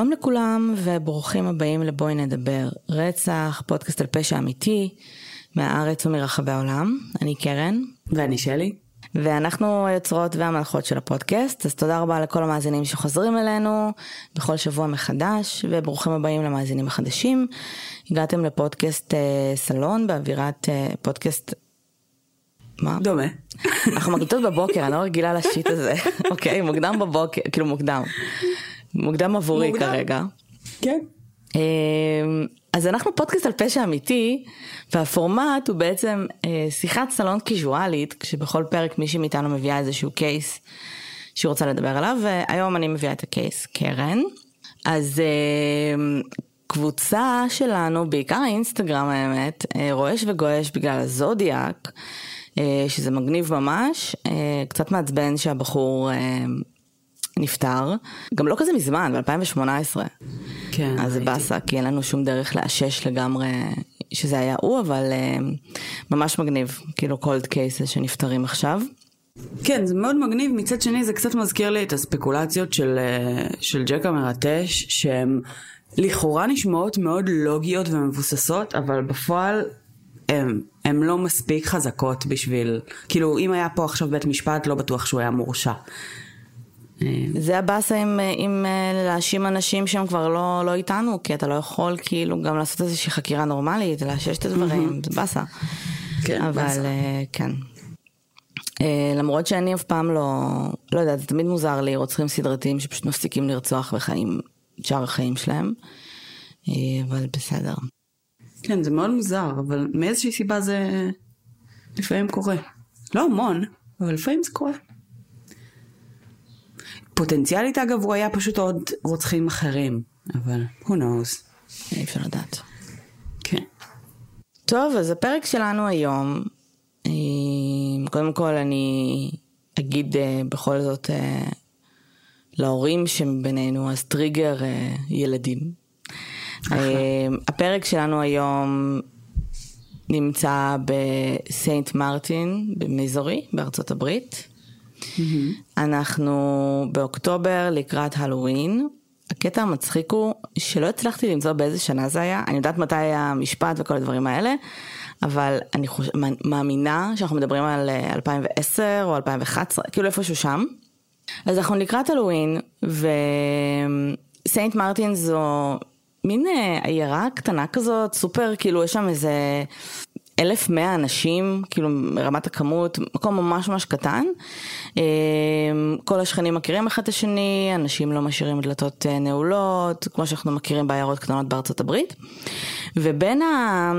שלום לכולם וברוכים הבאים לבואי נדבר. רצח, פודקאסט על פשע אמיתי, מהארץ ומרחבי העולם. אני קרן. ואני שלי. ואנחנו היוצרות והמלכות של הפודקאסט, אז תודה רבה לכל המאזינים שחוזרים אלינו בכל שבוע מחדש, וברוכים הבאים למאזינים החדשים. הגעתם לפודקאסט אה, סלון באווירת אה, פודקאסט... מה? דומה. אנחנו מקליטות בבוקר, אני לא רגילה לשיט הזה. אוקיי, מוקדם בבוקר, כאילו מוקדם. מוקדם עבורי מוקדם. כרגע. כן. אמ, אז אנחנו פודקאסט על פשע אמיתי, והפורמט הוא בעצם אה, שיחת סלון קיזואלית, כשבכל פרק מישהי מאיתנו מביאה איזשהו קייס שהיא רוצה לדבר עליו, והיום אני מביאה את הקייס קרן. אז אה, קבוצה שלנו, בעיקר האינסטגרם האמת, אה, רועש וגועש בגלל הזודיאק, אה, שזה מגניב ממש, אה, קצת מעצבן שהבחור... אה, נפטר, גם לא כזה מזמן, ב-2018. כן. אז זה. באסה, כי אין לנו שום דרך לאשש לגמרי שזה היה הוא, אבל uh, ממש מגניב, כאילו קולד קייסס שנפטרים עכשיו. כן, זה מאוד מגניב. מצד שני, זה קצת מזכיר לי את הספקולציות של, אה, של ג'ק המרטש, שהן לכאורה נשמעות מאוד לוגיות ומבוססות, אבל בפועל הן לא מספיק חזקות בשביל... כאילו, אם היה פה עכשיו בית משפט, לא בטוח שהוא היה מורשע. זה הבאסה עם, אה, עם אה, להאשים אנשים שהם כבר לא, לא איתנו, כי אתה לא יכול כאילו גם לעשות איזושהי חקירה נורמלית, לאשש את הדברים, זה באסה. כן, אבל באסה. אה, כן. אה, למרות שאני אף פעם לא, לא יודעת, זה תמיד מוזר לי, רוצחים סדרתיים שפשוט מפסיקים לרצוח וחיים את שאר החיים שלהם, אה, אבל בסדר. כן, זה מאוד מוזר, אבל מאיזושהי סיבה זה לפעמים קורה. לא המון, אבל לפעמים זה קורה. פוטנציאלית אגב הוא היה פשוט עוד רוצחים אחרים, אבל who knows. אי אפשר לדעת. כן. טוב, אז הפרק שלנו היום, אה, קודם כל אני אגיד אה, בכל זאת אה, להורים שבינינו, אז טריגר ילדים. הפרק שלנו היום נמצא בסיינט מרטין במיזורי בארצות הברית. אנחנו באוקטובר לקראת הלואוין. הקטע המצחיק הוא שלא הצלחתי למצוא באיזה שנה זה היה, אני יודעת מתי היה המשפט וכל הדברים האלה, אבל אני חוש... מאמינה שאנחנו מדברים על אה, 2010 או 2011, כאילו איפשהו שם. אז אנחנו לקראת הלואוין, וסיינט מרטין זו מין אה, עיירה קטנה כזאת, סופר, כאילו יש שם איזה 1,100 אנשים, כאילו מרמת הכמות, מקום ממש ממש קטן. אה, כל השכנים מכירים אחד את השני, אנשים לא משאירים דלתות אה, נעולות, כמו שאנחנו מכירים בעיירות קטנות בארצות הברית. ובין ה...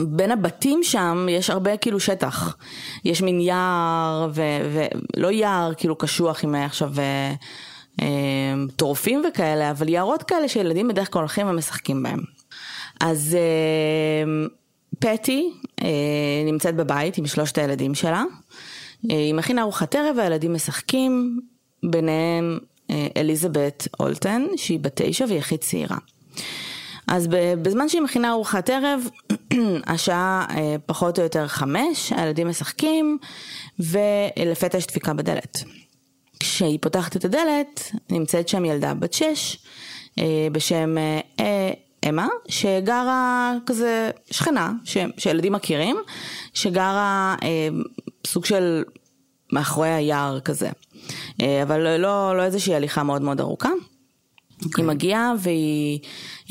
בין הבתים שם יש הרבה כאילו שטח. יש מין יער, ולא יער כאילו קשוח עם עכשיו אה, אה, טורפים וכאלה, אבל יערות כאלה שילדים בדרך כלל הולכים ומשחקים בהם. אז אה, פטי אה, נמצאת בבית עם שלושת הילדים שלה. אה, היא מכינה ארוחת ערב והילדים משחקים, ביניהם אה, אליזבת אולטן, שהיא בת תשע והיא הכי צעירה. אז בזמן שהיא מכינה ארוחת ערב, השעה אה, פחות או יותר חמש, הילדים משחקים, ולפתע יש דפיקה בדלת. כשהיא פותחת את הדלת, נמצאת שם ילדה בת שש, אה, בשם אה, אה, אמה, שגרה כזה שכנה, ש, שילדים מכירים, שגרה אה, סוג של מאחורי היער כזה. אה, אבל לא, לא איזושהי הליכה מאוד מאוד ארוכה. היא מגיעה והיא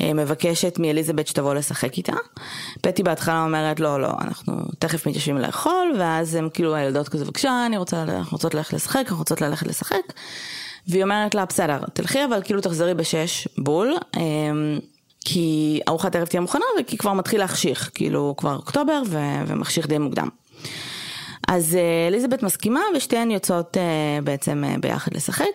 אה, מבקשת מאליזבת שתבוא לשחק איתה. פטי בהתחלה אומרת לא, לא, אנחנו תכף מתיישבים לאכול, ואז הם כאילו הילדות כזה, בבקשה, אני רוצה, אנחנו רוצות ללכת לשחק, אנחנו רוצות ללכת לשחק. והיא אומרת לה, בסדר, תלכי אבל כאילו תחזרי בשש בול, אה, כי ארוחת ערב תהיה מוכנה וכי כבר מתחיל להחשיך, כאילו כבר אוקטובר ו- ומחשיך די מוקדם. אז אה, אליזבת מסכימה ושתיהן יוצאות אה, בעצם אה, ביחד לשחק.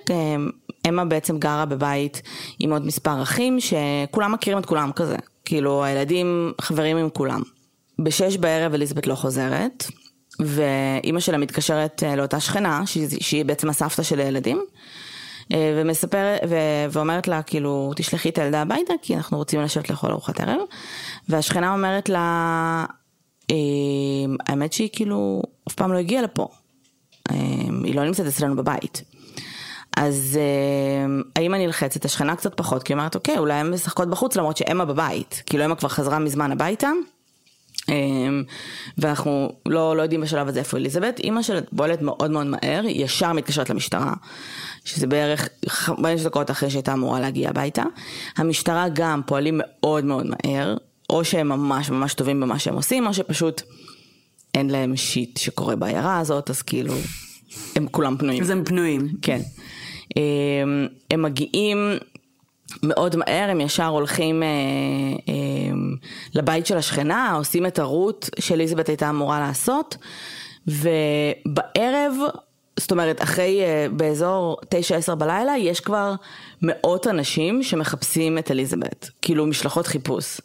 אמה בעצם גרה בבית עם עוד מספר אחים שכולם מכירים את כולם כזה. כאילו הילדים חברים עם כולם. בשש בערב אליזבת לא חוזרת, ואימא שלה מתקשרת לאותה שכנה, שהיא בעצם הסבתא של הילדים, ומספר, ו, ואומרת לה, כאילו, תשלחי את הילדה הביתה, כי אנחנו רוצים לשבת לאכול ארוחת ערב. והשכנה אומרת לה, האמת שהיא כאילו אף פעם לא הגיעה לפה. היא לא נמצאת אצלנו בבית. אז האמא נלחצת, השכנה קצת פחות, כי היא אומרת, אוקיי, אולי הן משחקות בחוץ למרות שאמה בבית. כאילו אמה כבר חזרה מזמן הביתה. ואנחנו לא, לא יודעים בשלב הזה איפה אליזבת. אימא של פועלת מאוד מאוד מהר, היא ישר מתקשרת למשטרה, שזה בערך חמש דקות אחרי שהייתה אמורה להגיע הביתה. המשטרה גם פועלים מאוד מאוד מהר, או שהם ממש ממש טובים במה שהם עושים, או שפשוט אין להם שיט שקורה בעיירה הזאת, אז כאילו, הם כולם פנויים. אז הם פנויים. כן. הם מגיעים מאוד מהר, הם ישר הולכים אה, אה, לבית של השכנה, עושים את הרות שאליזבת הייתה אמורה לעשות, ובערב, זאת אומרת, אחרי, אה, באזור 9-10 בלילה, יש כבר מאות אנשים שמחפשים את אליזבת, כאילו משלחות חיפוש.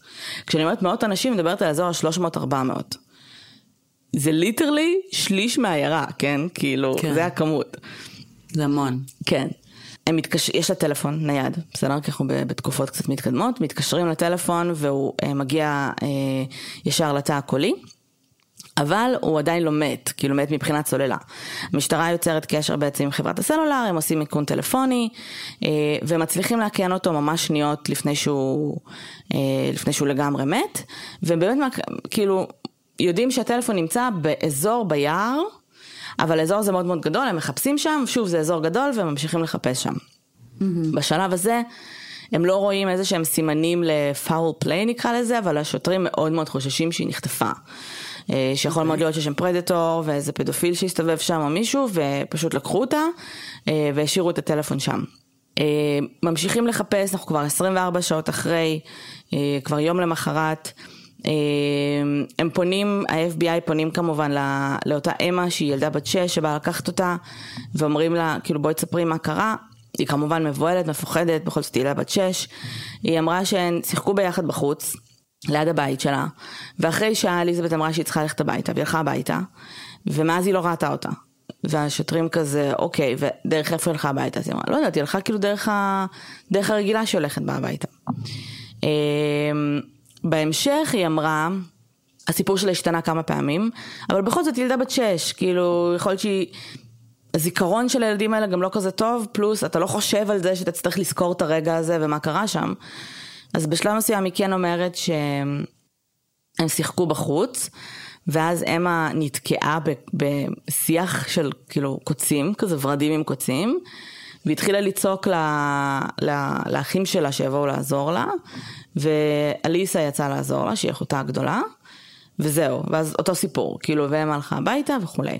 כשאני אומרת מאות אנשים, אני מדברת על אזור ה-300-400. זה literally שליש מהעיירה, כן? כאילו, כן. זה הכמות. זה המון. כן. הם מתקש... יש לה טלפון נייד, בסדר? כי אנחנו בתקופות קצת מתקדמות, מתקשרים לטלפון והוא אה, מגיע אה, ישר לתא הקולי. אבל הוא עדיין לא מת, כאילו מת מבחינת סוללה. המשטרה יוצרת קשר בעצם עם חברת הסלולר, הם עושים איכון טלפוני, אה, ומצליחים להקיין אותו ממש שניות לפני שהוא, אה, לפני שהוא לגמרי מת, ובאמת, כאילו, יודעים שהטלפון נמצא באזור ביער, אבל האזור הזה מאוד מאוד גדול, הם מחפשים שם, שוב זה אזור גדול וממשיכים לחפש שם. Mm-hmm. בשלב הזה הם לא רואים איזה שהם סימנים לפאול פליי נקרא לזה, אבל השוטרים מאוד מאוד חוששים שהיא נחטפה. אה, שיכול. מאוד להיות שיש שם פרדטור ואיזה פדופיל שהסתובב שם או מישהו, ופשוט לקחו אותה אה, והשאירו את הטלפון שם. אה, ממשיכים לחפש, אנחנו כבר 24 שעות אחרי, כבר יום למחרת. הם פונים, ה-FBI פונים כמובן לא, לאותה אמה שהיא ילדה בת שש שבאה לקחת אותה ואומרים לה כאילו בואי תספרי מה קרה היא כמובן מבוהלת, מפוחדת, בכל זאת היא ילדה בת שש היא אמרה שהן שיחקו ביחד בחוץ ליד הבית שלה. ואחרי שעה אליזבת אמרה שהיא צריכה ללכת הביתה והיא הלכה הביתה ומאז היא לא ראתה אותה. והשוטרים כזה אוקיי ודרך איפה הלכה הביתה? אז היא אמרה לא יודעת היא הלכה כאילו דרך, ה... דרך הרגילה שהיא הולכת בה הביתה. אמ, בהמשך היא אמרה, הסיפור שלה השתנה כמה פעמים, אבל בכל זאת ילדה בת שש, כאילו יכול להיות שהיא... הזיכרון של הילדים האלה גם לא כזה טוב, פלוס אתה לא חושב על זה שאתה צריך לזכור את הרגע הזה ומה קרה שם. אז בשלב מסוים היא כן אומרת שהם שיחקו בחוץ, ואז אמה נתקעה בשיח של כאילו קוצים, כזה ורדים עם קוצים, והתחילה לצעוק לה, לה, לאחים שלה שיבואו לעזור לה, ואליסה יצאה לעזור לה, שהיא אחותה הגדולה, וזהו, ואז אותו סיפור, כאילו, והם הלכה הביתה וכולי.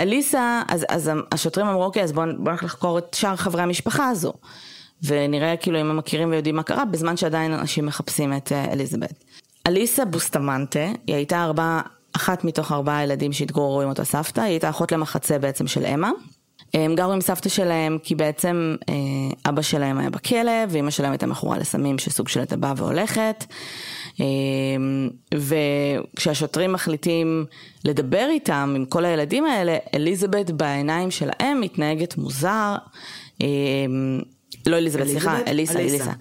אליסה, אז, אז השוטרים אמרו, אוקיי, אז בואו בוא נלך לחקור את שאר חברי המשפחה הזו. ונראה כאילו אם הם מכירים ויודעים מה קרה, בזמן שעדיין אנשים מחפשים את uh, אליזבת. אליסה בוסטמנטה, היא הייתה ארבע, אחת מתוך ארבעה ילדים שהתגוררו עם אותה סבתא, היא הייתה אחות למחצה בעצם של אמה. הם גרו עם סבתא שלהם כי בעצם אה, אבא שלהם היה בכלא ואימא שלהם הייתה מכורה לסמים שסוג של הייתה באה והולכת. אה, וכשהשוטרים מחליטים לדבר איתם, עם כל הילדים האלה, אליזבת בעיניים שלהם מתנהגת מוזר. לא אליזבת, סליחה, אליסה, אליסה.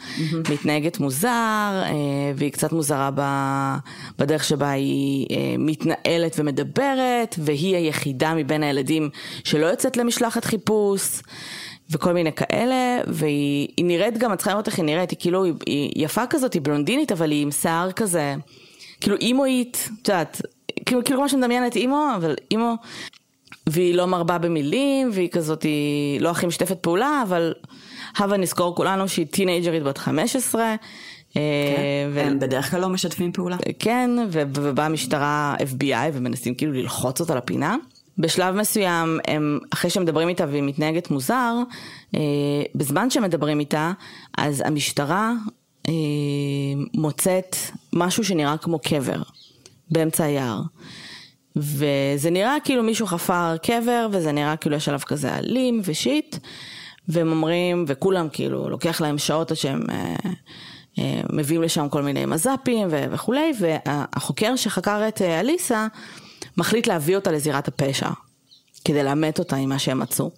מתנהגת מוזר, אה, והיא קצת מוזרה בדרך שבה היא אה, מתנהלת ומדברת, והיא היחידה מבין הילדים שלא יוצאת למשלחת חיפוש. וכל מיני כאלה, והיא נראית גם, את צריכה לראות איך היא נראית, היא כאילו, היא, היא יפה כזאת, היא בלונדינית, אבל היא עם שיער כזה, כאילו אימואית, את יודעת, כאילו, כאילו כמו שמדמיינת אימו, אבל אימו, והיא לא מרבה במילים, והיא כזאת, היא לא הכי משתפת פעולה, אבל הבה נזכור כולנו שהיא טינג'רית בת 15. אה, כן, הם בדרך כלל לא משתפים פעולה. כן, ובאה המשטרה FBI ומנסים כאילו ללחוץ אותה לפינה. בשלב מסוים, הם, אחרי שמדברים איתה והיא מתנהגת מוזר, אה, בזמן שמדברים איתה, אז המשטרה אה, מוצאת משהו שנראה כמו קבר באמצע היער. וזה נראה כאילו מישהו חפר קבר, וזה נראה כאילו יש עליו כזה אלים ושיט. והם אומרים, וכולם כאילו, לוקח להם שעות עד שהם אה, אה, מביאים לשם כל מיני מז"פים ו- וכולי, והחוקר שחקר את אה, אליסה, מחליט להביא אותה לזירת הפשע, כדי לאמת אותה עם מה שהם מצאו.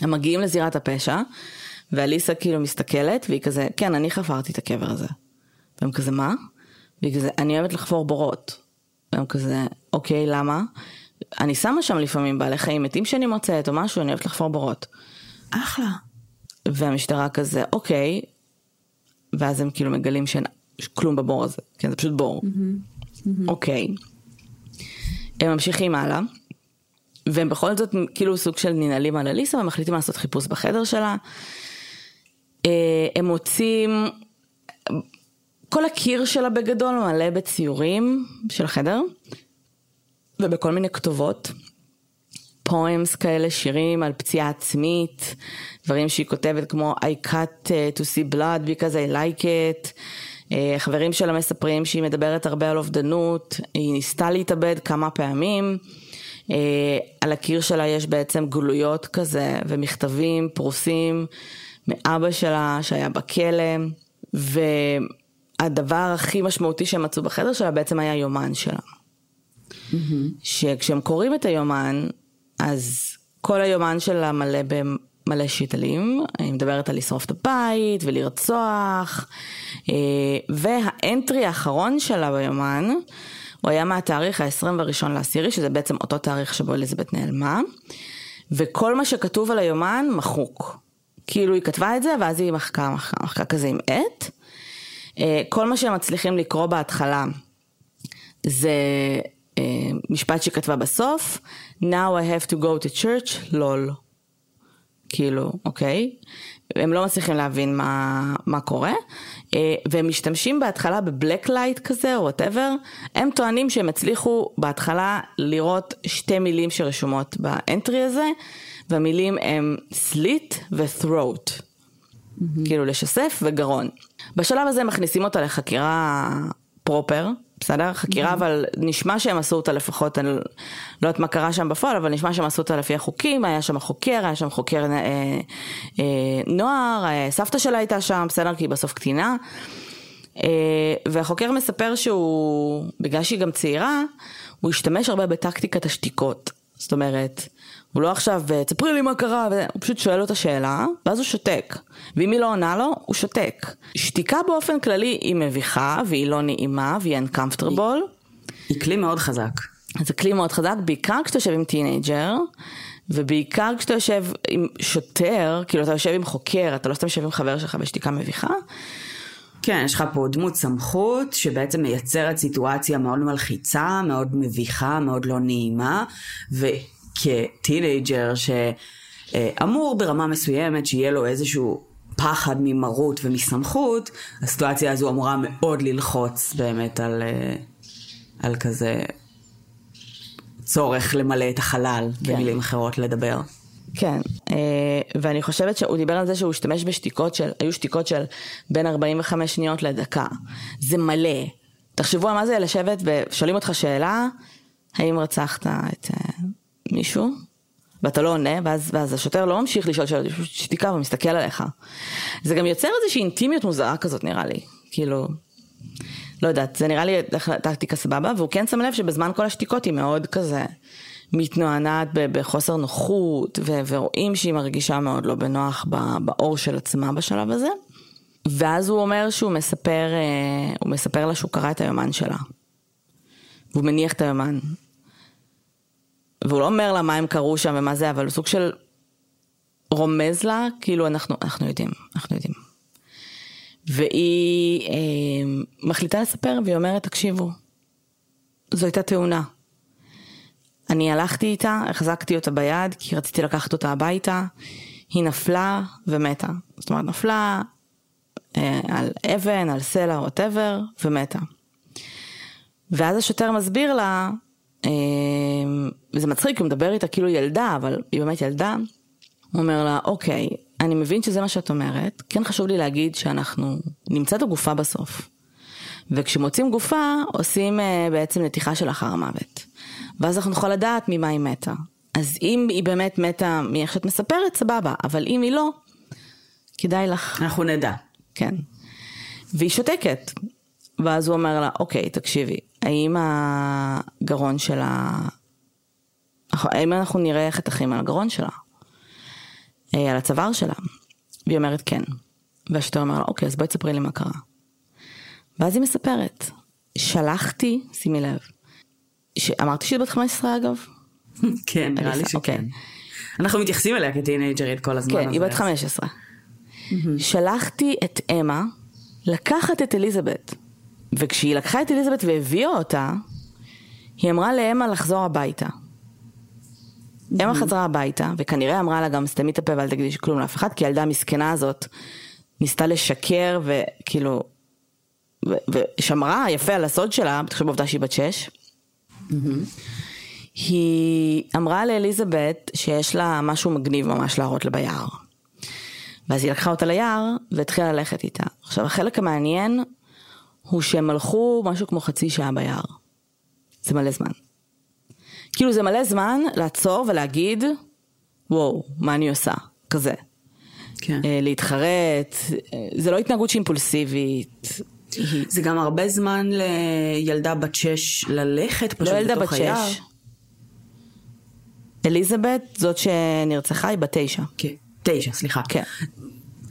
הם מגיעים לזירת הפשע, ואליסה כאילו מסתכלת, והיא כזה, כן, אני חפרתי את הקבר הזה. והם כזה, מה? והיא כזה, אני אוהבת לחפור בורות. והם כזה, אוקיי, למה? אני שמה שם לפעמים בעלי חיים מתים שאני מוצאת או משהו, אני אוהבת לחפור בורות. אחלה. והמשטרה כזה, אוקיי, ואז הם כאילו מגלים שאין כלום בבור הזה, כן, זה פשוט בור. אוקיי. הם ממשיכים הלאה, והם בכל זאת כאילו סוג של ננעלים על אליסה ומחליטים לעשות חיפוש בחדר שלה. אה, הם מוצאים, כל הקיר שלה בגדול מלא בציורים של החדר, ובכל מיני כתובות. פואמס כאלה, שירים על פציעה עצמית, דברים שהיא כותבת כמו I cut uh, to see blood because I like it. Uh, חברים שלה מספרים שהיא מדברת הרבה על אובדנות, היא ניסתה להתאבד כמה פעמים. Uh, על הקיר שלה יש בעצם גלויות כזה ומכתבים פרוסים מאבא שלה שהיה בכלא. והדבר הכי משמעותי שהם מצאו בחדר שלה בעצם היה יומן שלה. Mm-hmm. שכשהם קוראים את היומן, אז כל היומן שלה מלא במלא שיטלים, אני מדברת על לשרוף את הבית ולרצוח, אה, והאנטרי האחרון שלה ביומן, הוא היה מהתאריך ה-21 לעשירי, שזה בעצם אותו תאריך שבו אליזבת נעלמה, וכל מה שכתוב על היומן מחוק. כאילו היא כתבה את זה, ואז היא מחקה, מחקה, מחקה כזה עם עט. אה, כל מה שהם מצליחים לקרוא בהתחלה זה משפט שכתבה בסוף, Now I have to go to church, LOL. כאילו, אוקיי? הם לא מצליחים להבין מה, מה קורה, אה, והם משתמשים בהתחלה ב black light כזה, או whatever, הם טוענים שהם הצליחו בהתחלה לראות שתי מילים שרשומות ב entry הזה, והמילים הם סליט ו-throat, mm-hmm. כאילו לשסף וגרון. בשלב הזה מכניסים אותה לחקירה פרופר, בסדר? חקירה, mm-hmm. אבל נשמע שהם עשו אותה לפחות, אני לא יודעת מה קרה שם בפועל, אבל נשמע שהם עשו אותה לפי החוקים, היה שם חוקר, היה שם חוקר אה, אה, נוער, אה, סבתא שלה הייתה שם, בסדר? כי היא בסוף קטינה. אה, והחוקר מספר שהוא, בגלל שהיא גם צעירה, הוא השתמש הרבה בטקטיקת השתיקות. זאת אומרת, הוא לא עכשיו, תספרי לי מה קרה, הוא פשוט שואל אותה שאלה, ואז הוא שותק. ואם היא לא עונה לו, הוא שותק. שתיקה באופן כללי היא מביכה, והיא לא נעימה, והיא uncomfortable. היא כלי מאוד חזק. זה כלי מאוד חזק, בעיקר כשאתה יושב עם teenager, ובעיקר כשאתה יושב עם שוטר, כאילו אתה יושב עם חוקר, אתה לא סתם יושב עם חבר שלך בשתיקה מביכה. כן, יש לך פה דמות סמכות שבעצם מייצרת סיטואציה מאוד מלחיצה, מאוד מביכה, מאוד לא נעימה, ו... כטינג'ר שאמור ברמה מסוימת שיהיה לו איזשהו פחד ממרות ומסמכות, הסיטואציה הזו אמורה מאוד ללחוץ באמת על, אה, על כזה צורך למלא את החלל, כן. במילים אחרות לדבר. כן, אה, ואני חושבת שהוא דיבר על זה שהוא השתמש בשתיקות של, היו שתיקות של בין 45 שניות לדקה. זה מלא. תחשבו על מה זה לשבת ושואלים אותך שאלה, האם רצחת את אה, מישהו, ואתה לא עונה, ואז, ואז השוטר לא ממשיך לשאול שאלות, יש שתיקה ומסתכל עליך. זה גם יוצר איזושהי אינטימיות מוזרה כזאת נראה לי, כאילו, לא יודעת, זה נראה לי טקטיקה סבבה, והוא כן שם לב שבזמן כל השתיקות היא מאוד כזה מתנוענת בחוסר נוחות, ורואים שהיא מרגישה מאוד לא בנוח באור של עצמה בשלב הזה. ואז הוא אומר שהוא מספר, אה, הוא מספר לה שהוא קרא את היומן שלה. והוא מניח את היומן. והוא לא אומר לה מה הם קראו שם ומה זה, אבל הוא סוג של רומז לה, כאילו אנחנו, אנחנו יודעים, אנחנו יודעים. והיא אה, מחליטה לספר והיא אומרת, תקשיבו, זו הייתה תאונה. אני הלכתי איתה, החזקתי אותה ביד, כי רציתי לקחת אותה הביתה, היא נפלה ומתה. זאת אומרת, נפלה אה, על אבן, על סלע, ווטאבר, ומתה. ואז השוטר מסביר לה וזה מצחיק, הוא מדבר איתה כאילו ילדה, אבל היא באמת ילדה. הוא אומר לה, אוקיי, אני מבין שזה מה שאת אומרת, כן חשוב לי להגיד שאנחנו נמצא את הגופה בסוף. וכשמוצאים גופה, עושים uh, בעצם נתיחה של אחר המוות. ואז אנחנו נוכל לדעת ממה היא מתה. אז אם היא באמת מתה מאיך שאת מספרת, סבבה, אבל אם היא לא, כדאי לך... אנחנו נדע. כן. והיא שותקת. ואז הוא אומר לה, אוקיי, תקשיבי, האם הגרון שלה... האם אנחנו נראה חתכים על הגרון שלה? אה, על הצוואר שלה. והיא אומרת כן. והשוטר אומר לה, אוקיי, אז בואי תספרי לי מה קרה. ואז היא מספרת, שלחתי, שימי לב, ש... אמרתי שהיא בת 15 אגב? כן, נראה לי אוקיי. שכן. אנחנו מתייחסים אליה כטינג'רית כל הזמן. כן, היא בת 15. שלחתי את אמה לקחת את אליזבת. וכשהיא לקחה את אליזבת והביאה אותה, היא אמרה לאמה לחזור הביתה. אמה חזרה הביתה, וכנראה אמרה לה גם סתמי את הפה ואל תגידי כלום לאף אחד, כי הילדה המסכנה הזאת ניסתה לשקר וכאילו, ו- ושמרה יפה על הסוד שלה, בתחשב בעובדה שהיא בת שש. היא אמרה לאליזבת שיש לה משהו מגניב ממש להראות לה ביער. ואז היא לקחה אותה ליער והתחילה ללכת איתה. עכשיו החלק המעניין הוא שהם הלכו משהו כמו חצי שעה ביער. זה מלא זמן. כאילו זה מלא זמן לעצור ולהגיד, וואו, מה אני עושה? כזה. כן. אה, להתחרט, אה, זה לא התנהגות שהיא אימפולסיבית. היא זה גם הרבה זמן לילדה בת שש ללכת פשוט לא ילדה בת בתוך היער. שש. אליזבת, זאת שנרצחה, היא בת תשע. כן. תשע, סליחה. כן.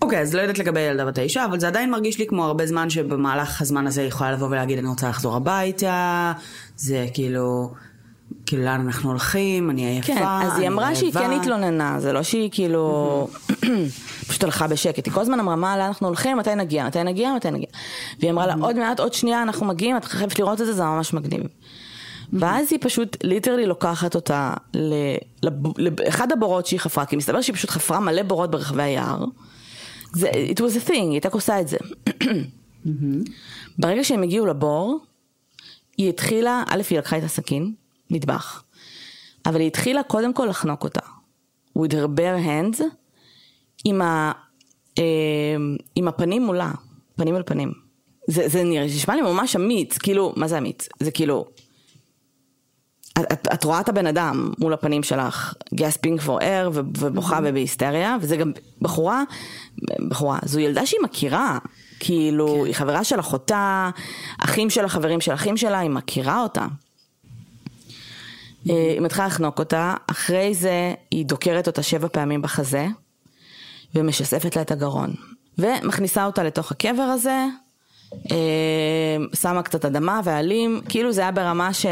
אוקיי, אז לא יודעת לגבי ילדה בת תשע, אבל זה עדיין מרגיש לי כמו הרבה זמן שבמהלך הזמן הזה היא יכולה לבוא ולהגיד אני רוצה לחזור הביתה, זה כאילו, כאילו לאן אנחנו הולכים, אני עייפה, כן, אז היא אמרה שהיא כן. התלוננה, זה לא שהיא כאילו פשוט הלכה בשקט, היא כל הזמן אמרה מה, לאן אנחנו הולכים, מתי נגיע, מתי נגיע, מתי נגיע. והיא אמרה לה עוד מעט, עוד שנייה אנחנו מגיעים, את חייבת לראות את זה, זה ממש מגניב. ואז היא פשוט ליטרלי לוקחת אותה לאחד הבורות שהיא חפרה, כי מסתבר שהיא פשוט חפרה מלא בורות ברחבי היער. זה, it was a thing, היא הייתה עושה את זה. ברגע שהם הגיעו לבור, היא התחילה, א', היא לקחה את הסכין, מטבח, אבל היא התחילה קודם כל לחנוק אותה. with her bare hands, עם, ה, אה, עם הפנים מולה, פנים אל פנים. זה, זה נשמע לי ממש אמיץ, כאילו, מה זה אמיץ? זה כאילו, את, את, רואה את הבן אדם מול הפנים שלך, gasping for air ו- ובוכה ובהיסטריה, וזה גם בחורה, בחורה, זו ילדה שהיא מכירה, כאילו, היא חברה של אחותה, אחים של החברים של אחים שלה, היא מכירה אותה. אה, היא מתחילה לחנוק אותה, אחרי זה היא דוקרת אותה שבע פעמים בחזה, ומשספת לה את הגרון. ומכניסה אותה לתוך הקבר הזה, אה, שמה קצת אדמה ועלים, כאילו זה היה ברמה ש...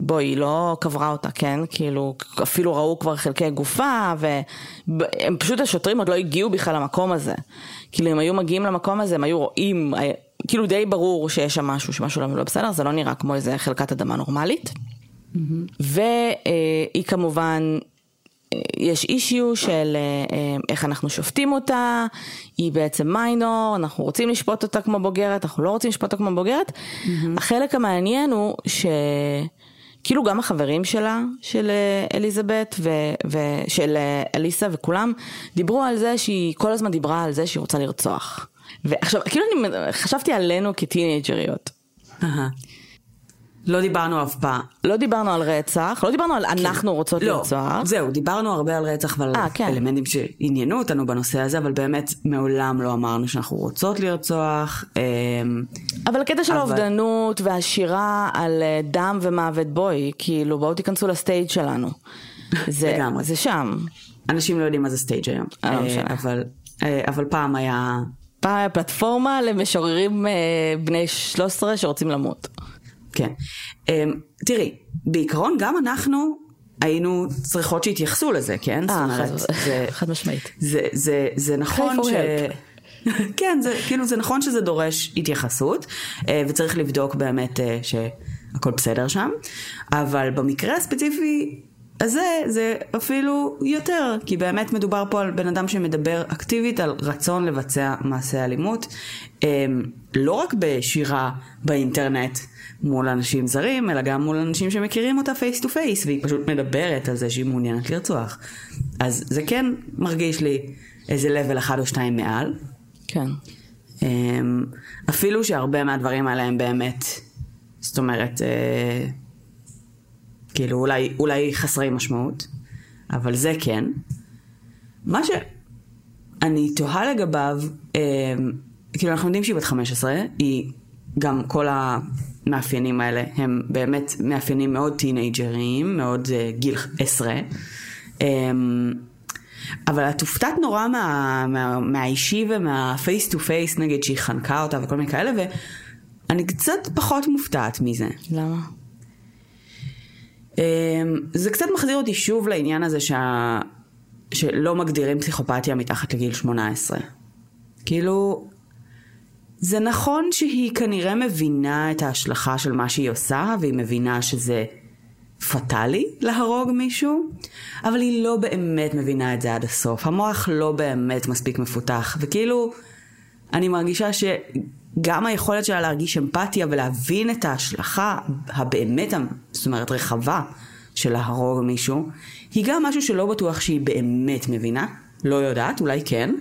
בואי, היא לא קברה אותה, כן? כאילו, אפילו ראו כבר חלקי גופה, והם פשוט השוטרים עוד לא הגיעו בכלל למקום הזה. כאילו, אם היו מגיעים למקום הזה, הם היו רואים, אה, כאילו די ברור שיש שם משהו, שמשהו לא לא בסדר, זה לא נראה כמו איזה חלקת אדמה נורמלית. והיא כמובן, אה, יש אישיו של אה, אה, איך אנחנו שופטים אותה, היא בעצם מיינור, אנחנו רוצים לשפוט אותה כמו בוגרת, אנחנו לא רוצים לשפוט אותה כמו בוגרת. החלק המעניין הוא שכאילו גם החברים שלה, של אה, אליזבת ושל אה, אליסה וכולם, דיברו על זה שהיא כל הזמן דיברה על זה שהיא רוצה לרצוח. ועכשיו, כאילו אני חשבתי עלינו כטינג'ריות. אהה. לא דיברנו אף פעם. לא דיברנו על רצח, לא דיברנו על אנחנו רוצות לא, לרצוח. זהו, דיברנו הרבה על רצח ועל אה, כן. אלמנטים שעניינו אותנו בנושא הזה, אבל באמת מעולם לא אמרנו שאנחנו רוצות לרצוח. אמ, אבל הקטע של אבל- האובדנות והשירה על אה, דם ומוות בואי, כאילו בואו תיכנסו לסטייג' שלנו. זה, לגמרי. זה שם. אנשים לא יודעים מה זה סטייג' היום. אה, לא. אבל, אבל פעם היה... פעם היה פלטפורמה למשוררים בני 13 שרוצים למות. כן. אמ, תראי, בעיקרון גם אנחנו היינו צריכות שיתייחסו לזה, כן? אה, זאת אומרת, זה- חד משמעית. זה, זה, זה נכון for ש... כן, זה, כאילו זה נכון שזה דורש התייחסות, אה, וצריך לבדוק באמת אה, שהכל בסדר שם, אבל במקרה הספציפי הזה זה אפילו יותר, כי באמת מדובר פה על בן אדם שמדבר אקטיבית על רצון לבצע מעשה אלימות, אה, לא רק בשירה באינטרנט מול אנשים זרים, אלא גם מול אנשים שמכירים אותה face to face, והיא פשוט מדברת על זה שהיא מעוניינת לרצוח. אז זה כן מרגיש לי איזה לבל אחד או שתיים מעל. כן. אמ, אפילו שהרבה מהדברים האלה הם באמת, זאת אומרת, אה, כאילו אולי, אולי חסרי משמעות, אבל זה כן. מה שאני תוהה לגביו, אמ, כאילו אנחנו יודעים שהיא בת 15, היא גם כל המאפיינים האלה הם באמת מאפיינים מאוד טינג'ריים, מאוד uh, גיל עשרה. Um, אבל את הופתעת נורא מה, מה, מהאישי ומה face to face, נגיד, שהיא חנקה אותה וכל מיני כאלה, ואני קצת פחות מופתעת מזה. למה? אמ, זה קצת מחזיר אותי שוב לעניין הזה שה... שלא מגדירים פסיכופתיה מתחת לגיל 18. כאילו, זה נכון שהיא כנראה מבינה את ההשלכה של מה שהיא עושה, והיא מבינה שזה פטאלי להרוג מישהו, אבל היא לא באמת מבינה את זה עד הסוף. המוח לא באמת מספיק מפותח, וכאילו, אני מרגישה שגם היכולת שלה להרגיש אמפתיה ולהבין את ההשלכה הבאמת, זאת אומרת, רחבה של להרוג מישהו, היא גם משהו שלא בטוח שהיא באמת מבינה. לא יודעת, אולי כן.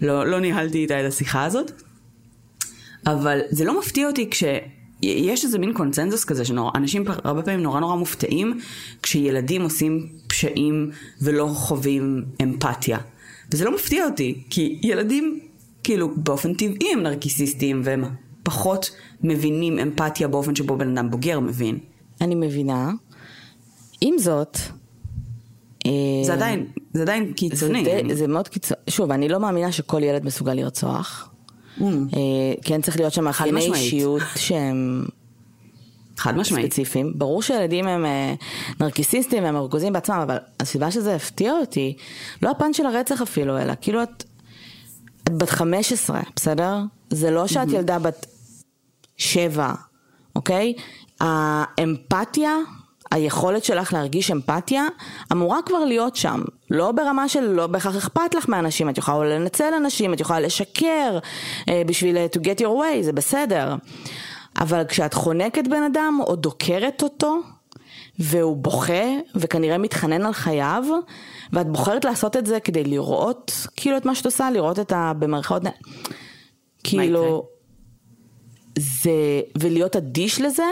לא, לא ניהלתי איתה את השיחה הזאת. אבל זה לא מפתיע אותי כש... יש איזה מין קונצנזוס כזה שאנשים הרבה פעמים נורא נורא מופתעים כשילדים עושים פשעים ולא חווים אמפתיה. וזה לא מפתיע אותי, כי ילדים כאילו באופן טבעי הם נרקיסיסטים והם פחות מבינים אמפתיה באופן שבו בן אדם בוגר מבין. אני מבינה. עם זאת, אה, זה עדיין, זה עדיין קיצוני. זה, אני... זה מאוד קיצוני. שוב, אני לא מאמינה שכל ילד מסוגל לרצוח. Mm. כן צריך להיות שם מאפייני אישיות שהם... חד משמעית. ספציפיים. ברור שילדים הם אה, נרקיסיסטים והם מרוכזים בעצמם, אבל הסיבה שזה הפתיע אותי, לא הפן של הרצח אפילו, אלא כאילו את, את בת 15, בסדר? זה לא שאת mm-hmm. ילדה בת 7, אוקיי? האמפתיה היכולת שלך להרגיש אמפתיה אמורה כבר להיות שם. לא ברמה של לא בהכרח אכפת לך מאנשים, את יכולה לנצל אנשים, את יכולה לשקר אה, בשביל אה, to get your way, זה בסדר. אבל כשאת חונקת בן אדם או דוקרת אותו, והוא בוכה וכנראה מתחנן על חייו, ואת בוחרת לעשות את זה כדי לראות כאילו את מה שאת עושה, לראות את ה... במרכאות... כאילו... זה... ולהיות אדיש לזה,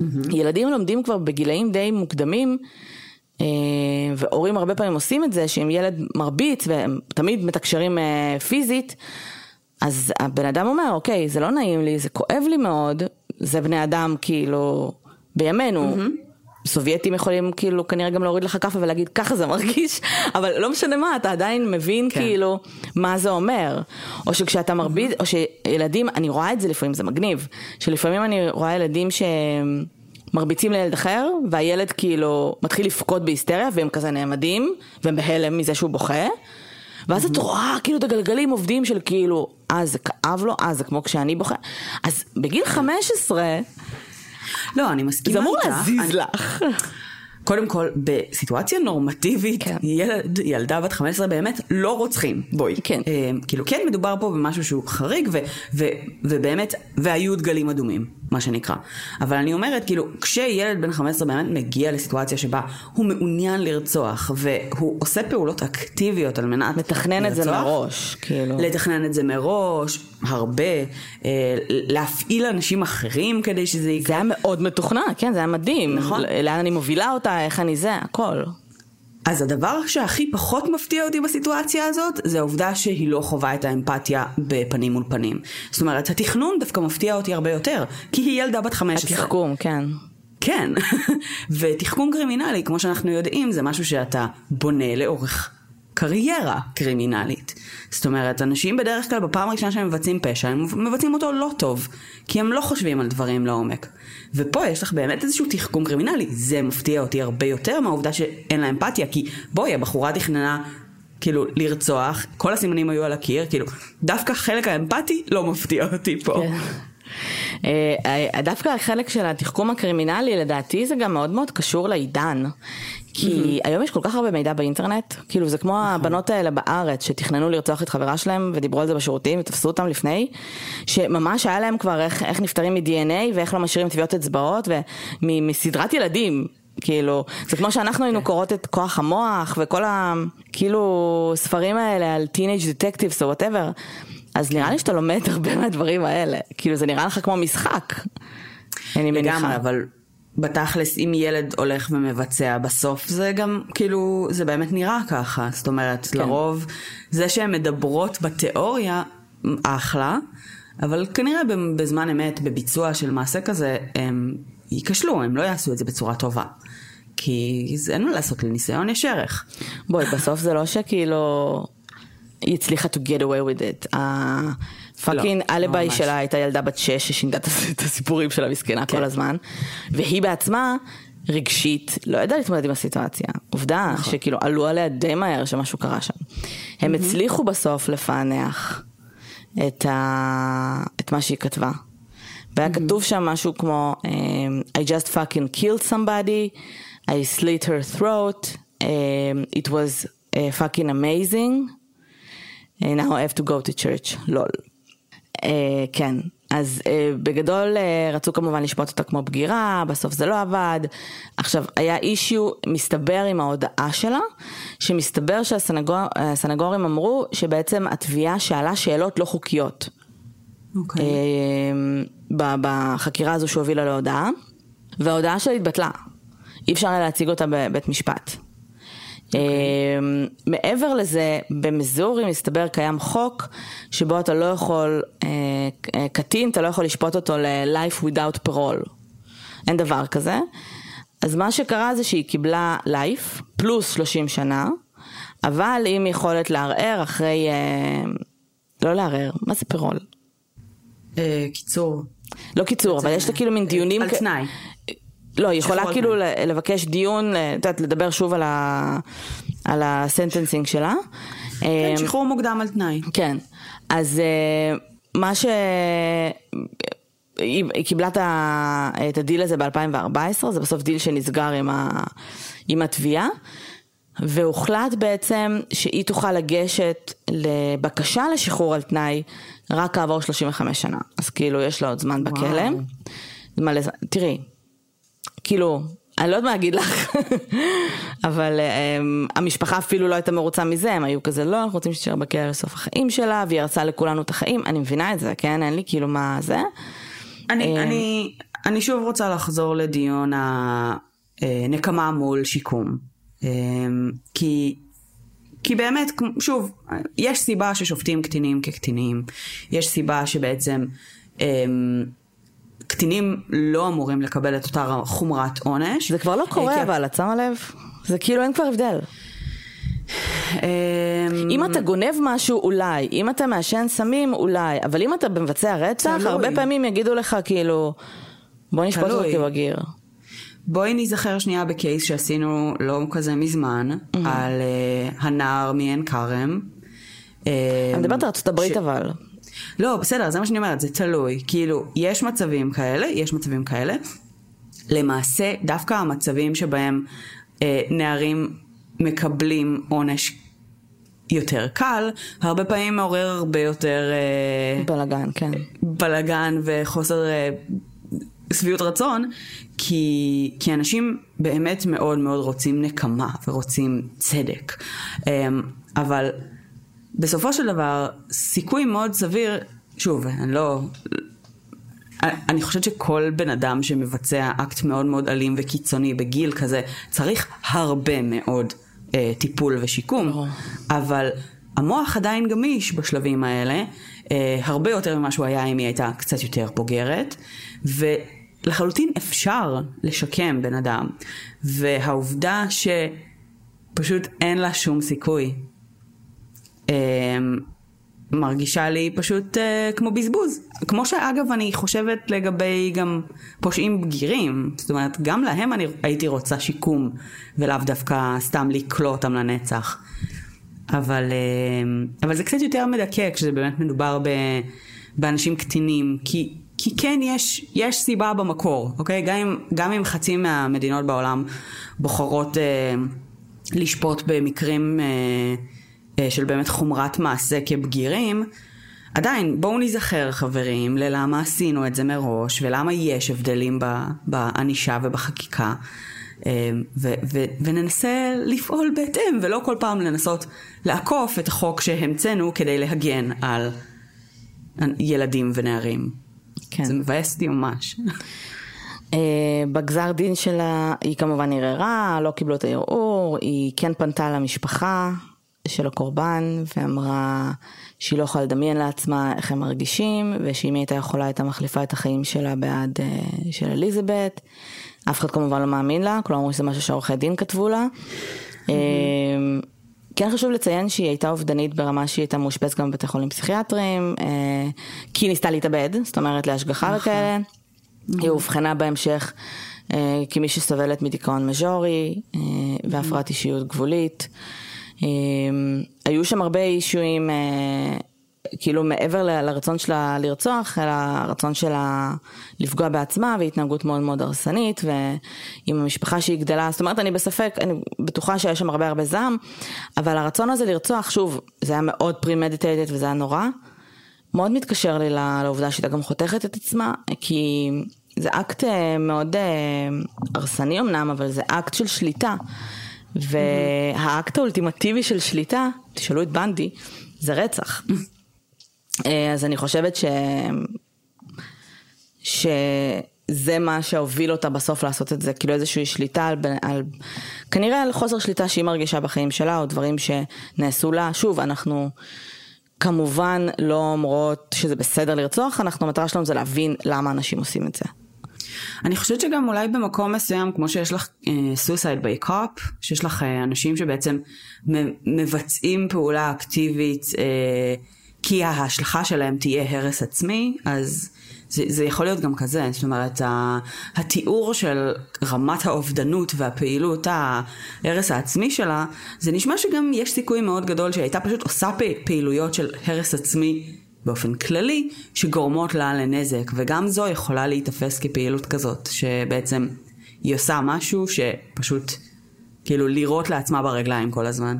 Mm-hmm. ילדים לומדים כבר בגילאים די מוקדמים, אה, והורים הרבה פעמים עושים את זה, שאם ילד מרביץ והם תמיד מתקשרים אה, פיזית, אז הבן אדם אומר, אוקיי, זה לא נעים לי, זה כואב לי מאוד, זה בני אדם כאילו בימינו. Mm-hmm. סובייטים יכולים כאילו כנראה גם להוריד לך כאפה ולהגיד ככה זה מרגיש, אבל לא משנה מה, אתה עדיין מבין כן. כאילו מה זה אומר. או שכשאתה מרביץ, או שילדים, אני רואה את זה לפעמים, זה מגניב, שלפעמים אני רואה ילדים שמרביצים לילד אחר, והילד כאילו מתחיל לבכות בהיסטריה, והם כזה נעמדים, והם בהלם מזה שהוא בוכה. ואז את רואה כאילו את הגלגלים עובדים של כאילו, אה זה כאב לו, אה זה כמו כשאני בוכה. אז בגיל 15, לא, אני מסכימה איתך. זה אמור להזיז לך. קודם כל, בסיטואציה נורמטיבית, כן. ילד, ילדה בת 15 באמת לא רוצחים, בואי. כן. אה, כאילו, כן מדובר פה במשהו שהוא חריג, ו, ו, ובאמת, והיו דגלים אדומים, מה שנקרא. אבל אני אומרת, כאילו, כשילד בן 15 באמת מגיע לסיטואציה שבה הוא מעוניין לרצוח, והוא עושה פעולות אקטיביות על מנת מתכנן לרצוח, את זה מראש, כאילו. לתכנן את זה מראש, הרבה, אה, להפעיל אנשים אחרים כדי שזה יקרה. זה היה מאוד מתוכנן, כן, זה היה מדהים. נכון. לאן אני מובילה אותה, איך אני זה, הכל. אז הדבר שהכי פחות מפתיע אותי בסיטואציה הזאת, זה העובדה שהיא לא חווה את האמפתיה בפנים מול פנים. זאת אומרת, התכנון דווקא מפתיע אותי הרבה יותר, כי היא ילדה בת 15. התחכום, כן. כן, ותחכום קרימינלי, כמו שאנחנו יודעים, זה משהו שאתה בונה לאורך קריירה קרימינלית. זאת אומרת, אנשים בדרך כלל בפעם הראשונה שהם מבצעים פשע, הם מבצעים אותו לא טוב, כי הם לא חושבים על דברים לעומק. ופה יש לך באמת איזשהו תחכום קרימינלי. זה מפתיע אותי הרבה יותר מהעובדה שאין לה אמפתיה, כי בואי, הבחורה תכננה כאילו לרצוח, כל הסימנים היו על הקיר, כאילו, דווקא חלק האמפתי לא מפתיע אותי פה. כן. אה, דווקא החלק של התחכום הקרימינלי לדעתי זה גם מאוד מאוד קשור לעידן. כי. היום יש כל כך הרבה מידע באינטרנט, כאילו זה כמו נכון. הבנות האלה בארץ שתכננו לרצוח את חברה שלהם ודיברו על זה בשירותים ותפסו אותם לפני, שממש היה להם כבר איך, איך נפטרים מ-DNA ואיך לא משאירים טביעות אצבעות ומסדרת ילדים. כאילו, זה כמו שאנחנו היינו כן. קוראות את כוח המוח וכל ה... כאילו, ספרים האלה על teenage detectives או whatever. אז נראה לי שאתה לומד הרבה מהדברים האלה. כאילו, זה נראה לך כמו משחק. לגמרי, אבל בתכלס אם ילד הולך ומבצע בסוף זה גם כאילו זה באמת נראה ככה זאת אומרת כן. לרוב זה שהן מדברות בתיאוריה אחלה אבל כנראה בזמן אמת בביצוע של מעשה כזה הם ייכשלו הם לא יעשו את זה בצורה טובה כי זה- אין מה לעשות, לניסיון יש ערך. בואי, בסוף זה לא שכאילו... היא הצליחה to get away with it. הפאקינג לא, אלביי ממש. שלה הייתה ילדה בת שש ששינתה את הס- את הסיפורים שלה מסכנה כן. כל הזמן. והיא בעצמה רגשית לא ידעה להתמודד עם הסיטואציה. עובדה נכון. שכאילו עלו עליה די מהר שמשהו קרה שם. הם הצליחו בסוף לפענח את, ה... את מה שהיא כתבה. והיה כתוב שם משהו כמו um, I just fucking killed somebody, I slit her throat, um, it was uh, fucking amazing, and now I have to go to church, לול. Uh, כן, אז uh, בגדול uh, רצו כמובן לשפוט אותה כמו בגירה, בסוף זה לא עבד. עכשיו, היה אישיו מסתבר עם ההודעה שלה, שמסתבר שהסנגורים אמרו שבעצם התביעה שאלה שאלות לא חוקיות. אוקיי. אה, ב- בחקירה הזו שהובילה להודעה, וההודעה שלה התבטלה. אי אפשר היה להציג אותה בבית משפט. אה, מעבר לזה, במיזורי מסתבר קיים חוק שבו אתה לא יכול, אה, קטין, אתה לא יכול לשפוט אותו ל-life without parole. אין דבר כזה. אז מה שקרה זה שהיא קיבלה life פלוס 30 שנה, אבל עם יכולת לערער אחרי, אה, לא לערער, מה זה parole? אה, קיצור. לא קיצור, אבל יש לה כאילו מין דיונים... על תנאי. לא, היא יכולה כאילו לבקש דיון, אה, את יודעת, לדבר שוב על ה- על ה sentencing שלה. כן, אה, שחרור מוקדם על תנאי. כן, אז אה, מה ש... היא, היא קיבלה את, ה... את הדיל הזה ב-2014, זה בסוף דיל שנסגר עם, ה... עם התביעה, והוחלט בעצם שהיא תוכל לגשת לבקשה לשחרור על תנאי רק כעבור 35 שנה. אז כאילו, יש לה עוד זמן בכלא. וואו. תראי, כאילו, אני לא יודעת מה להגיד לך, אבל um, המשפחה אפילו לא הייתה מרוצה מזה, הם היו כזה, לא, אנחנו רוצים שתישאר בכלא לסוף החיים שלה, והיא הרסה לכולנו את החיים, אני מבינה את זה, כן? אין לי כאילו מה זה. אני, אה, אני, אני שוב רוצה לחזור לדיון הנקמה מול שיקום. אה, כי, כי באמת, שוב, יש סיבה ששופטים קטינים כקטינים. יש סיבה שבעצם אה, קטינים לא אמורים לקבל את אותה חומרת עונש. זה כבר לא קורה, כי- אבל את שמה לב? זה כאילו אין כבר הבדל. אה, אם אתה גונב משהו, אולי. אם אתה מעשן סמים, אולי. אבל אם אתה מבצע רצח, תלוי. הרבה פעמים יגידו לך, כאילו, בוא נשפוט אותו. כבגיר. בואי ניזכר שנייה בקייס שעשינו לא כזה מזמן, Mm-hmm. על אה, הנער מעין כרם. אני מדברת על ארצות הברית ש- אבל. לא, בסדר, זה מה שאני אומרת, זה תלוי. כאילו, יש מצבים כאלה, יש מצבים כאלה. למעשה, דווקא המצבים שבהם אה, נערים מקבלים עונש יותר קל, הרבה פעמים מעורר הרבה יותר אה, בלאגן, כן. בלאגן וחוסר אה, שביעות רצון, כי, כי אנשים באמת מאוד מאוד רוצים נקמה ורוצים צדק. אה, אבל בסופו של דבר, סיכוי מאוד סביר, שוב, אני לא... אני חושבת שכל בן אדם שמבצע אקט מאוד מאוד אלים וקיצוני בגיל כזה, צריך הרבה מאוד אה, טיפול ושיקום, ברור. אבל המוח עדיין גמיש בשלבים האלה, אה, הרבה יותר ממה שהוא היה אם היא הייתה קצת יותר בוגרת, ולחלוטין אפשר לשקם בן אדם, והעובדה שפשוט אין לה שום סיכוי, מרגישה לי פשוט אה, כמו בזבוז. כמו שאגב אני חושבת לגבי גם פושעים בגירים, זאת אומרת גם להם אני הייתי רוצה שיקום ולאו דווקא סתם לקלוא אותם לנצח. אבל, אה, אבל זה קצת יותר מדכא כשזה באמת מדובר ב, באנשים קטינים, כי, כי כן יש, יש סיבה במקור, אוקיי? גם אם, גם אם חצי מהמדינות בעולם בוחרות אה, לשפוט במקרים אה, של באמת חומרת מעשה כבגירים, עדיין בואו ניזכר חברים ללמה עשינו את זה מראש ולמה יש הבדלים בענישה ובחקיקה. אה, ו- ו- וננסה לפעול בהתאם ולא כל פעם לנסות לעקוף את החוק שהמצאנו כדי להגן על ילדים ונערים. כן. זה מבאס אותי ממש. אה, בגזר דין שלה היא כמובן ערערה, לא קיבלו את הערעור, היא כן פנתה למשפחה, של הקורבן ואמרה שהיא לא יכולה לדמיין לעצמה איך הם מרגישים ושאם היא הייתה יכולה הייתה מחליפה את החיים שלה בעד uh, של אליזבת. אף אחד כמובן לא מאמין לה, כלומר אמרו שזה משהו שעורכי דין כתבו לה. Mm-hmm. כן חשוב לציין שהיא הייתה אובדנית ברמה שהיא הייתה מאושפזת גם בבתי חולים פסיכיאטריים, uh, כי היא ניסתה להתאבד, זאת אומרת להשגחה נכון. וכאלה. היא אובחנה בהמשך אה, כמי שסובלת מדיכאון מז'ורי אה, והפרעת אישיות גבולית. אה, היו שם הרבה אישויים, כאילו מעבר לרצון שלה לרצוח, אלא הרצון שלה לפגוע בעצמה והתנהגות מאוד מאוד הרסנית, ועם המשפחה שהיא גדלה, זאת אומרת אני בספק, אני בטוחה שיש שם הרבה הרבה זעם, אבל הרצון הזה לרצוח, שוב, זה היה מאוד premeditated וזה היה נורא. מאוד מתקשר לי לעובדה שהיא גם חותכת את עצמה, כי זה אקט אה, מאוד אה, הרסני אמנם, אבל זה אקט של שליטה. והאקט האולטימטיבי של שליטה, תשאלו את בנדי, זה רצח. אה, אז אני חושבת ש... שזה מה שהוביל אותה בסוף לעשות את זה, כאילו איזושהי שליטה על, על כנראה על חוסר שליטה שהיא מרגישה בחיים שלה, או דברים שנעשו לה. שוב, אנחנו כמובן לא אומרות שזה בסדר לרצוח, אנחנו, המטרה שלנו זה להבין למה אנשים עושים את זה. אני חושבת שגם אולי במקום מסוים, כמו שיש לך סוסייד ביי קופ, שיש לך uh, אנשים שבעצם מבצעים פעולה אקטיבית uh, כי ההשלכה שלהם תהיה הרס עצמי, אז זה, זה יכול להיות גם כזה, זאת אומרת, התיאור של רמת האובדנות והפעילות, ההרס העצמי שלה, זה נשמע שגם יש סיכוי מאוד גדול שהייתה פשוט עושה פעילויות של הרס עצמי באופן כללי, שגורמות לה לנזק, וגם זו יכולה להיתפס כפעילות כזאת, שבעצם היא עושה משהו שפשוט כאילו לירות לעצמה ברגליים כל הזמן.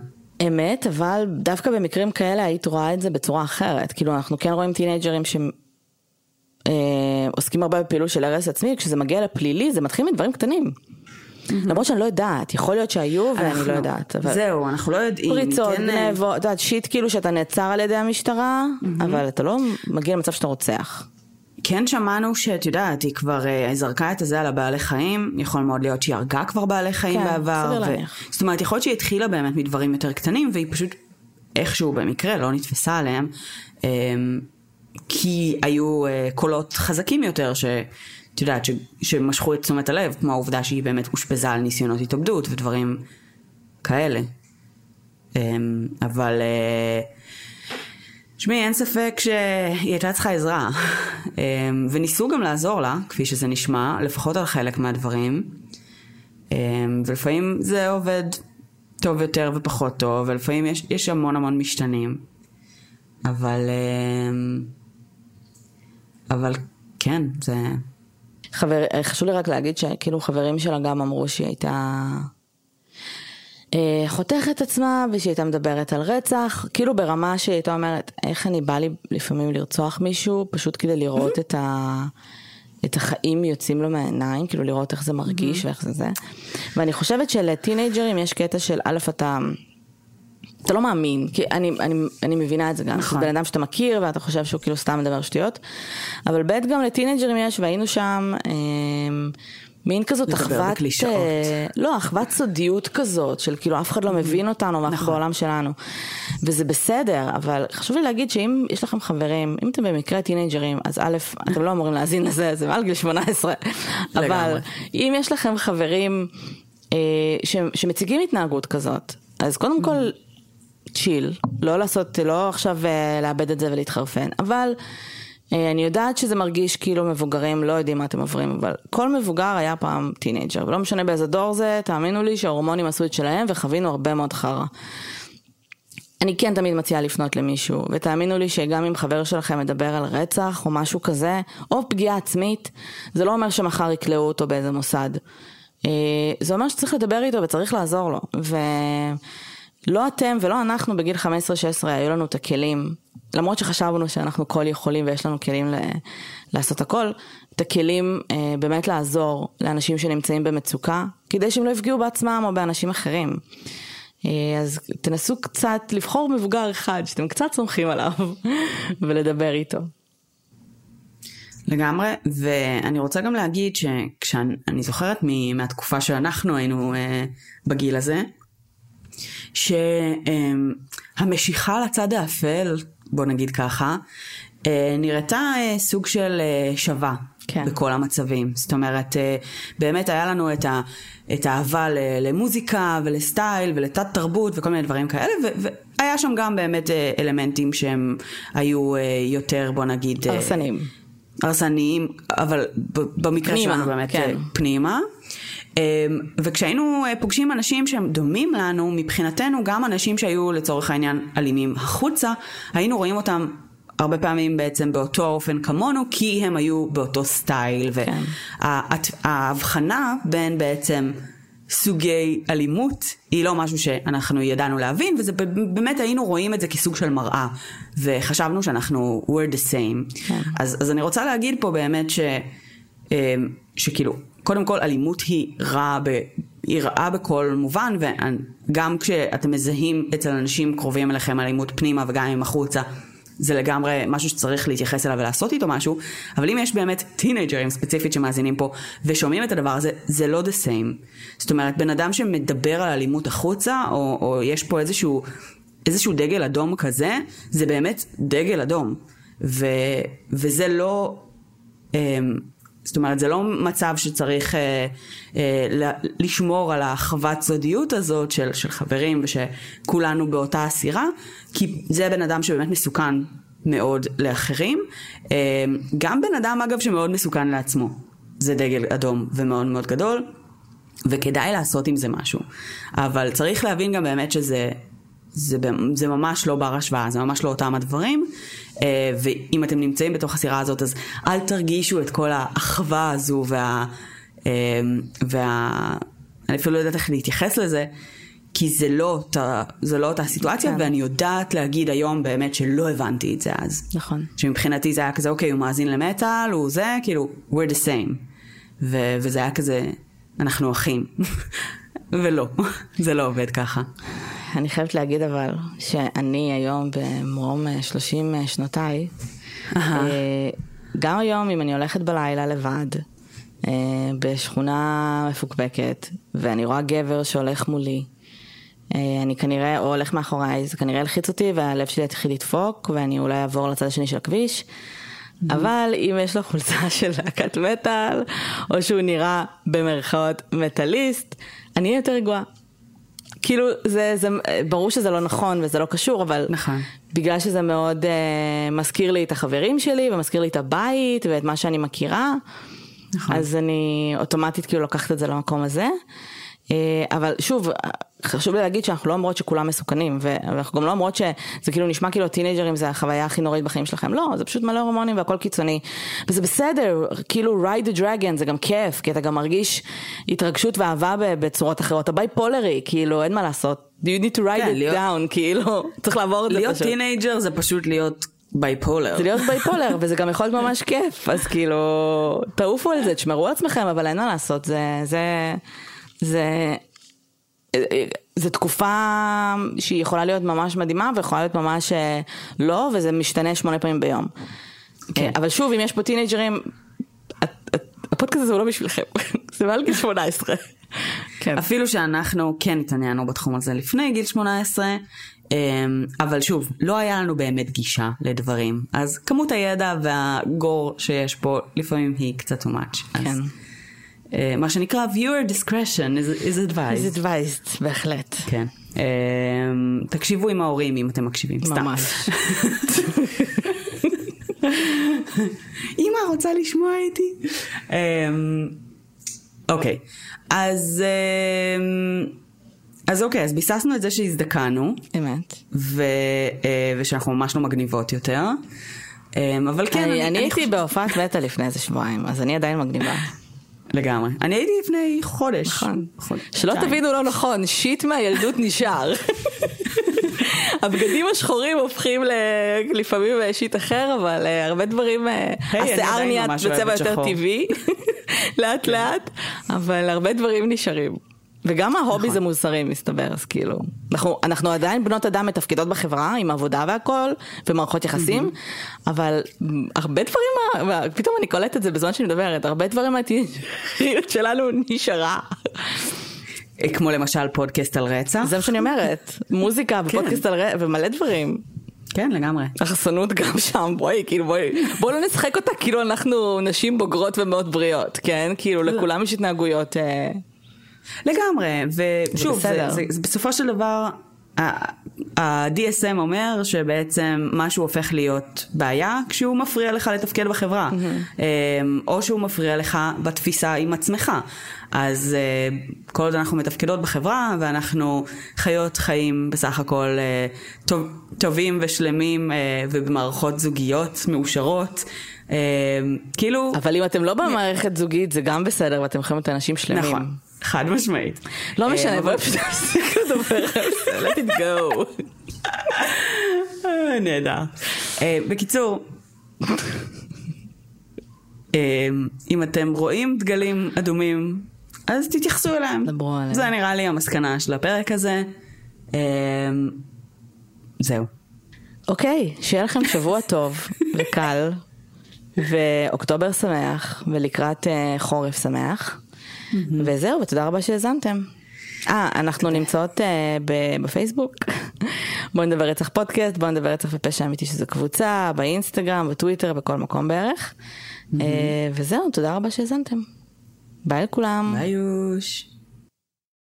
אמת, אבל דווקא במקרים כאלה היית רואה את זה בצורה אחרת. כאילו אנחנו כן רואים טינג'רים שעוסקים אה, הרבה בפעילות של הרס עצמי, כשזה מגיע לפלילי זה מתחיל מדברים קטנים. Mm-hmm. למרות שאני לא יודעת, יכול להיות שהיו ואני לא יודעת. זהו, אנחנו לא יודעים. פריצות, כן... גנבות, את יודעת, שיט כאילו שאתה נעצר על ידי המשטרה, mm-hmm. אבל אתה לא מגיע למצב שאתה רוצח. כן שמענו שאת יודעת, היא כבר uh, זרקה את הזה על הבעלי חיים, יכול מאוד להיות שהיא הרגה כבר בעלי חיים כן, בעבר. כן, סביר ו... להניח. זאת אומרת, יכול להיות שהיא התחילה באמת מדברים יותר קטנים, והיא פשוט איכשהו במקרה לא נתפסה עליהם, um, כי היו uh, קולות חזקים יותר, ש... את יודעת, ש, שמשכו את תשומת הלב, כמו העובדה שהיא באמת אושפזה על ניסיונות התאבדות ודברים כאלה. אמ, אבל תשמעי, אין ספק שהיא הייתה צריכה עזרה. אמ, וניסו גם לעזור לה, כפי שזה נשמע, לפחות על חלק מהדברים. אמ, ולפעמים זה עובד טוב יותר ופחות טוב, ולפעמים יש, יש המון המון משתנים. אבל... אבל כן, זה... חבר, חשוב לי רק להגיד שכאילו חברים שלה גם אמרו שהיא הייתה אה, חותכת עצמה ושהיא הייתה מדברת על רצח, כאילו ברמה שהיא הייתה אומרת, איך אני בא לי לפעמים לרצוח מישהו, פשוט כדי לראות את, ה, את החיים יוצאים לו מהעיניים, כאילו לראות איך זה מרגיש ואיך זה זה. ואני חושבת שלטינג'רים יש קטע של א' אתה... אתה לא מאמין, כי אני, אני, אני מבינה את זה גם, נכון. בן אדם שאתה מכיר ואתה חושב שהוא כאילו סתם מדבר שטויות, אבל ב' גם לטינג'רים יש והיינו שם, אה, מין כזאת אחוות, אה, לא, אחוות סודיות כזאת, של כאילו אף אחד לא מבין אותנו ואנחנו נכון. בעולם שלנו. וזה בסדר, אבל חשוב לי להגיד שאם יש לכם חברים, אם אתם במקרה טינג'רים, אז א', אתם לא אמורים להאזין לזה, זה מעל גיל 18, אבל אם יש לכם חברים אה, ש, שמציגים התנהגות כזאת, אז קודם כל צ'יל, לא לעשות, לא עכשיו אה, לאבד את זה ולהתחרפן, אבל אה, אני יודעת שזה מרגיש כאילו מבוגרים לא יודעים מה אתם עוברים, אבל כל מבוגר היה פעם teenager, ולא משנה באיזה דור זה, תאמינו לי שההורמונים עשו את שלהם וחווינו הרבה מאוד חרא. אני כן תמיד מציעה לפנות למישהו, ותאמינו לי שגם אם חבר שלכם מדבר על רצח או משהו כזה, או פגיעה עצמית, זה לא אומר שמחר יכלאו אותו באיזה מוסד. אה, זה אומר שצריך לדבר איתו וצריך לעזור לו. ו... לא אתם ולא אנחנו בגיל 15-16 היו לנו את הכלים, למרות שחשבנו שאנחנו כל יכולים ויש לנו כלים ל- לעשות הכל, את הכלים אה, באמת לעזור לאנשים שנמצאים במצוקה, כדי שהם לא יפגעו בעצמם או באנשים אחרים. אה, אז תנסו קצת לבחור מבוגר אחד שאתם קצת סומכים עליו ולדבר איתו. לגמרי, ואני רוצה גם להגיד שכשאני זוכרת מהתקופה שאנחנו היינו אה, בגיל הזה, ש... אמ, לצד האפל, בוא נגיד ככה, אה, נראתה אה, סוג של אה, שווה. כן. בכל המצבים. זאת אומרת, באמת היה לנו את, ה, את האהבה למוזיקה ולסטייל ולתת תרבות וכל מיני דברים כאלה, ו- והיה שם גם באמת אלמנטים שהם היו יותר, בוא נגיד... הרסניים. הרסניים, אבל במקרה פנימה, שלנו באמת כן. פנימה. אה, וכשהיינו אה, פוגשים אנשים שהם דומים לנו, מבחינתנו גם אנשים שהיו לצורך העניין אלימים החוצה, היינו רואים אותם הרבה פעמים בעצם באותו אופן כמונו, כי הם היו באותו סטייל. כן. וההבחנה בין בעצם סוגי אלימות היא לא משהו שאנחנו ידענו להבין, וזה באמת היינו רואים את זה כסוג של מראה, וחשבנו שאנחנו we're the same. כן. אז, אז אני רוצה להגיד פה באמת ש, אמ, שכאילו, קודם כל אלימות היא רעה, ב, היא רעה בכל מובן, וגם כשאתם מזהים אצל אנשים קרובים אליכם אלימות פנימה וגם אם החוצה, זה לגמרי משהו שצריך להתייחס אליו ולעשות איתו משהו, אבל אם יש באמת טינג'רים ספציפית שמאזינים פה ושומעים את הדבר הזה, זה לא the same. זאת אומרת, בן אדם שמדבר על אלימות החוצה, או, או יש פה איזשהו, איזשהו דגל אדום כזה, זה באמת דגל אדום. ו, וזה לא... אמ, זאת אומרת, זה לא מצב שצריך אה, אה, לשמור על האחוות סודיות הזאת של, של חברים ושכולנו באותה אסירה, כי זה בן אדם שבאמת מסוכן מאוד לאחרים. אה, גם בן אדם, אגב, שמאוד מסוכן לעצמו. זה דגל אדום ומאוד מאוד גדול, וכדאי לעשות עם זה משהו. אבל צריך להבין גם באמת שזה... זה, זה ממש לא בר השוואה, זה ממש לא אותם הדברים. אה, ואם אתם נמצאים בתוך הסירה הזאת, אז אל תרגישו את כל האחווה הזו וה... אה, וה... אני אפילו לא יודעת איך להתייחס לזה, כי זה לא אותה, זה לא אותה סיטואציה, כן. ואני יודעת להגיד היום באמת שלא הבנתי את זה אז. נכון. שמבחינתי זה היה כזה, אוקיי, הוא מאזין למטאל, הוא זה, כאילו, we're the same. ו- וזה היה כזה, אנחנו אחים. ולא, זה לא עובד ככה. אני חייבת להגיד אבל, שאני היום במרום אה, 30 שנותיי. אה, גם היום אם אני הולכת בלילה לבד, אה, בשכונה מפוקפקת, ואני רואה גבר שהולך מולי, אה, אני כנראה, או הולך מאחוריי, זה כנראה ילחיץ אותי והלב שלי יתחיל לדפוק, ואני אולי אעבור לצד השני של הכביש. אבל אם יש לו חולצה של להקת מטאל, או שהוא נראה במרכאות מטאליסט, אני אהיה יותר רגועה. כאילו, זה, זה, ברור שזה לא נכון וזה לא קשור, אבל נכון. בגלל שזה מאוד uh, מזכיר לי את החברים שלי ומזכיר לי את הבית ואת מה שאני מכירה, נכון. אז אני אוטומטית כאילו לוקחת את זה למקום הזה. Uh, אבל שוב, חשוב לי להגיד שאנחנו לא אומרות שכולם מסוכנים, ואנחנו גם לא אומרות שזה כאילו נשמע כאילו teenager ים זה החוויה הכי נוראית בחיים שלכם, לא, זה פשוט מלא הורמונים והכל קיצוני. וזה בסדר, כאילו ride the dragon זה גם כיף, כי אתה גם מרגיש התרגשות ואהבה בצורות אחרות. אתה bipolar י, כאילו אין מה לעשות. you need to ride כן, it להיות- down, כאילו, צריך לעבור את זה להיות פשוט. teenager זה פשוט להיות bipolar. זה להיות bipolar, וזה גם יכול להיות ממש כיף, אז כאילו, תעופו על זה, תשמרו על עצמכם, אבל אין מה לעשות, זה, זה, זה, זה תקופה שהיא יכולה להיות ממש מדהימה, ויכולה להיות ממש אה, לא, וזה משתנה שמונה פעמים ביום. כן. אבל שוב, אם יש פה טינג'רים, הפודקאסט הזה הוא לא בשבילכם, זה מעל גיל 18. כן. אפילו שאנחנו כן התעניינו בתחום הזה לפני גיל 18, אמ, אבל שוב, לא היה לנו באמת גישה לדברים. אז כמות הידע והגור שיש פה לפעמים היא קצת too much. אז, כן. אה, מה שנקרא viewer discretion is, is advised. זה advised, בהחלט. כן. אמ, תקשיבו עם ההורים אם אתם מקשיבים, סתם. ממש. אמא רוצה לשמוע איתי? אמ, אוקיי, אז אמ, אז אוקיי, אז ביססנו את זה שהזדקנו, אמת. ו, אה, ושאנחנו ממש לא מגניבות יותר. אבל כן, אני, אני הייתי חושבת- בהופעת מטא לפני איזה שבועיים, אז אני עדיין מגניבה. לגמרי. אני הייתי לפני חודש. נכון. חודש, שלא. תבינו לא נכון, שיט מהילדות נשאר. הבגדים השחורים הופכים ל- לפעמים שיט אחר, אבל אה, הרבה דברים, אה, השיער נהיה בצבע יותר. כן. טבעי, לאט לאט, אבל הרבה דברים נשארים. וגם ההובי נכון. זה מוסרי מסתבר, אז כאילו, אנחנו, אנחנו עדיין בנות אדם מתפקדות בחברה עם עבודה והכל, ומערכות יחסים, אבל הרבה דברים, פתאום אני קולטת את זה בזמן שאני מדברת, הרבה דברים מהטינג'ריות שלנו נשארה. כמו למשל פודקאסט על רצח. זה מה שאני אומרת, מוזיקה ופודקאסט על רצח ומלא דברים. כן, לגמרי. החסנות גם שם, בואי, כאילו בואי, בואי לא נשחק אותה כאילו אנחנו נשים בוגרות ומאוד בריאות, כן? כאילו לכולם יש התנהגויות... אה, לגמרי, ושוב, זה, בסדר. זה, זה, בסופו של דבר, ה-DSM אומר שבעצם משהו הופך להיות בעיה כשהוא מפריע לך לתפקד בחברה, אמ, או שהוא מפריע לך בתפיסה עם עצמך. אז אה, כל עוד אנחנו מתפקדות בחברה ואנחנו חיות חיים בסך הכל אה, טוב, טובים ושלמים אה, ובמערכות זוגיות מאושרות, אה, כאילו... אבל אם אתם לא במערכת זוגית זה גם בסדר ואתם יכולים להיות אנשים שלמים. נכון, חד משמעית. לא אה, משנה, אבל- בואי פשוט נפסיק לדבר על זה, let it go. אה, נהדר. אה, בקיצור, אם אתם רואים דגלים אדומים, אז תתייחסו אליהם. דברו עליהם. זה נראה לי המסקנה של הפרק הזה. זהו. אוקיי, שיהיה לכם שבוע טוב וקל, ואוקטובר שמח, ולקראת חורף שמח. וזהו, ותודה רבה שהאזנתם. אה, אנחנו נמצאות ב- בפייסבוק. בואו נדבר רצח פודקאסט, בואו נדבר רצח ופשע אמיתי שזו קבוצה, באינסטגרם, בטוויטר, בכל מקום בערך. אה, וזהו, תודה רבה שהאזנתם. ביי לכולם. ביי יוש.